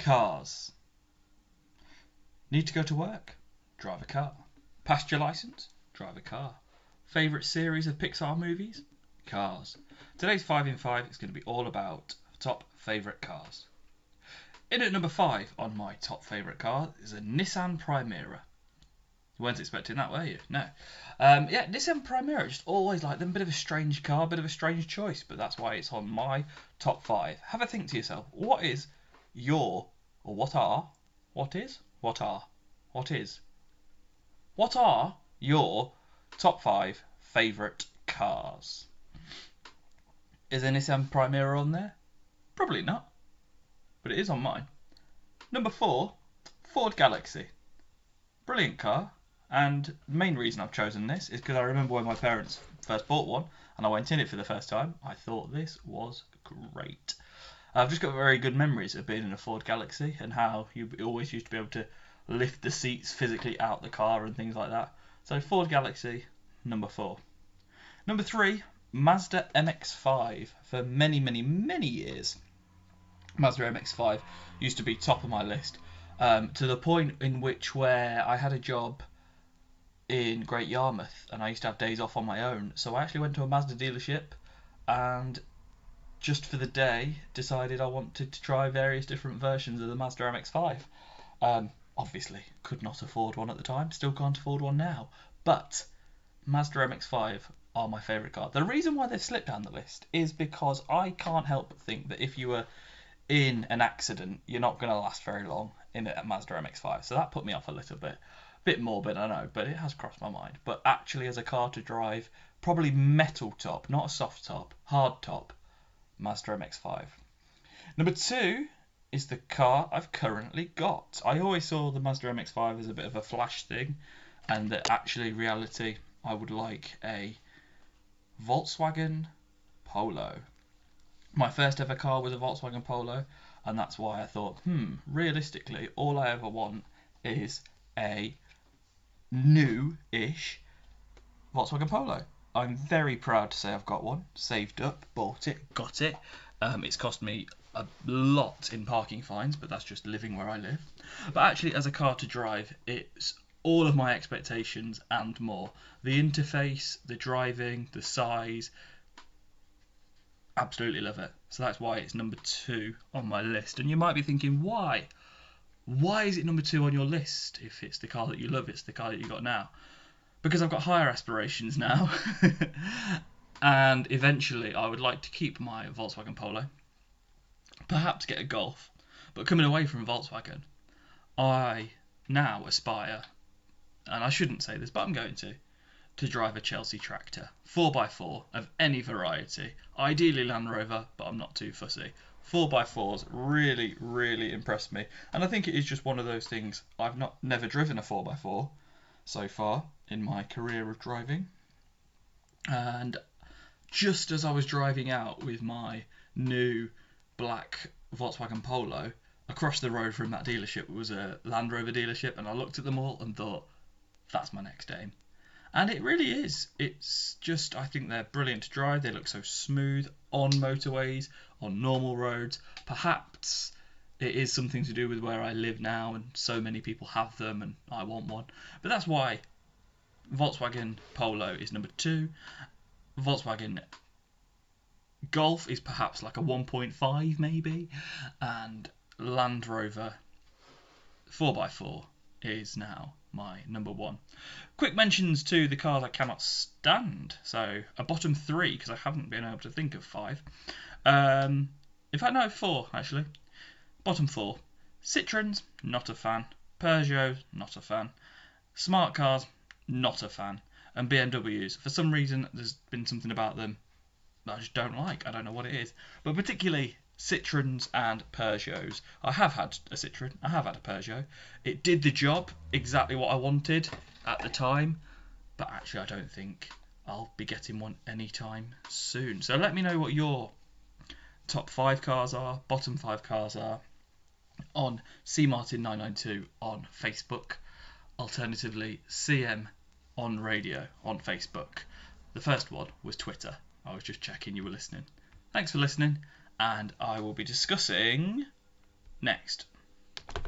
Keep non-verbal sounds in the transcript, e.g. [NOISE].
Cars. Need to go to work? Drive a car. Passed your license? Drive a car. Favourite series of Pixar movies? Cars. Today's 5 in 5 is going to be all about top favourite cars. In at number 5 on my top favourite car is a Nissan Primera. You weren't expecting that, were you? No. Um, yeah, Nissan Primera, just always like them. Bit of a strange car, bit of a strange choice, but that's why it's on my top five. Have a think to yourself. What is your, or what are, what is, what are, what is, what are your top five favourite cars? Is a Nissan Primera on there? Probably not, but it is on mine. Number four, Ford Galaxy. Brilliant car, and the main reason I've chosen this is because I remember when my parents first bought one and I went in it for the first time, I thought this was great. I've just got very good memories of being in a Ford Galaxy and how you always used to be able to lift the seats physically out the car and things like that. So Ford Galaxy, number four. Number three, Mazda MX-5 for many, many, many years. Mazda MX-5 used to be top of my list um, to the point in which where I had a job in Great Yarmouth, and I used to have days off on my own. So I actually went to a Mazda dealership, and just for the day decided I wanted to try various different versions of the Mazda MX-5. Um, obviously, could not afford one at the time. Still can't afford one now. But Mazda MX-5 are my favourite car. The reason why they've slipped down the list is because I can't help but think that if you were in an accident, you're not going to last very long in a Mazda MX-5. So that put me off a little bit A bit morbid, I know, but it has crossed my mind. But actually, as a car to drive, probably metal top, not a soft top, hard top, Mazda MX-5. Number two is the car I've currently got. I always saw the Mazda MX-5 as a bit of a flash thing, and that actually, reality, I would like a Volkswagen Polo. My first ever car was a Volkswagen Polo, and that's why I thought, hmm, realistically, all I ever want is a new-ish Volkswagen Polo. I'm very proud to say I've got one. Saved up, bought it, got it. Um, it's cost me a lot in parking fines, but that's just living where I live. But actually, as a car to drive, it's all of my expectations and more. The interface, the driving, the size, absolutely love it. So that's why it's number two on my list. And you might be thinking, why? Why is it number two on your list if it's the car that you love, it's the car that you got now? Because I've got higher aspirations now. [LAUGHS] and eventually I would like to keep my Volkswagen Polo, perhaps get a Golf, but coming away from Volkswagen, I now aspire, and I shouldn't say this, but I'm going to, to drive a Chelsea tractor, 4x4 of any variety, ideally Land Rover, but I'm not too fussy. 4x4s really, really impressed me. And I think it is just one of those things. I've not never driven a 4x4 so far in my career of driving. And just as I was driving out with my new black Volkswagen Polo, across the road from that dealership was a Land Rover dealership, and I looked at them all and thought, that's my next aim. And it really is. It's just, I think they're brilliant to drive. They look so smooth on motorways, on normal roads. Perhaps it is something to do with where I live now, and so many people have them, and I want one. But that's why Volkswagen Polo is number two. Volkswagen Golf is perhaps like a 1.5 maybe, and Land Rover 4x4 is now my number one. Quick mentions to the cars I cannot stand. So a bottom three because I haven't been able to think of five. Um, in fact, no, four actually. Bottom four: Citroens, not a fan. Peugeot, not a fan. Smart cars, not a fan. And BMWs, for some reason, there's been something about them that I just don't like. I don't know what it is, but particularly Citroens and Peugeots. I have had a Citroen, I have had a Peugeot. It did the job exactly what I wanted at the time, but actually I don't think I'll be getting one anytime soon. So let me know what your top five cars are, bottom five cars are on cmartin992 on Facebook. Alternatively, CM on radio on Facebook. The first one was Twitter. I was just checking you were listening. Thanks for listening and I will be discussing next.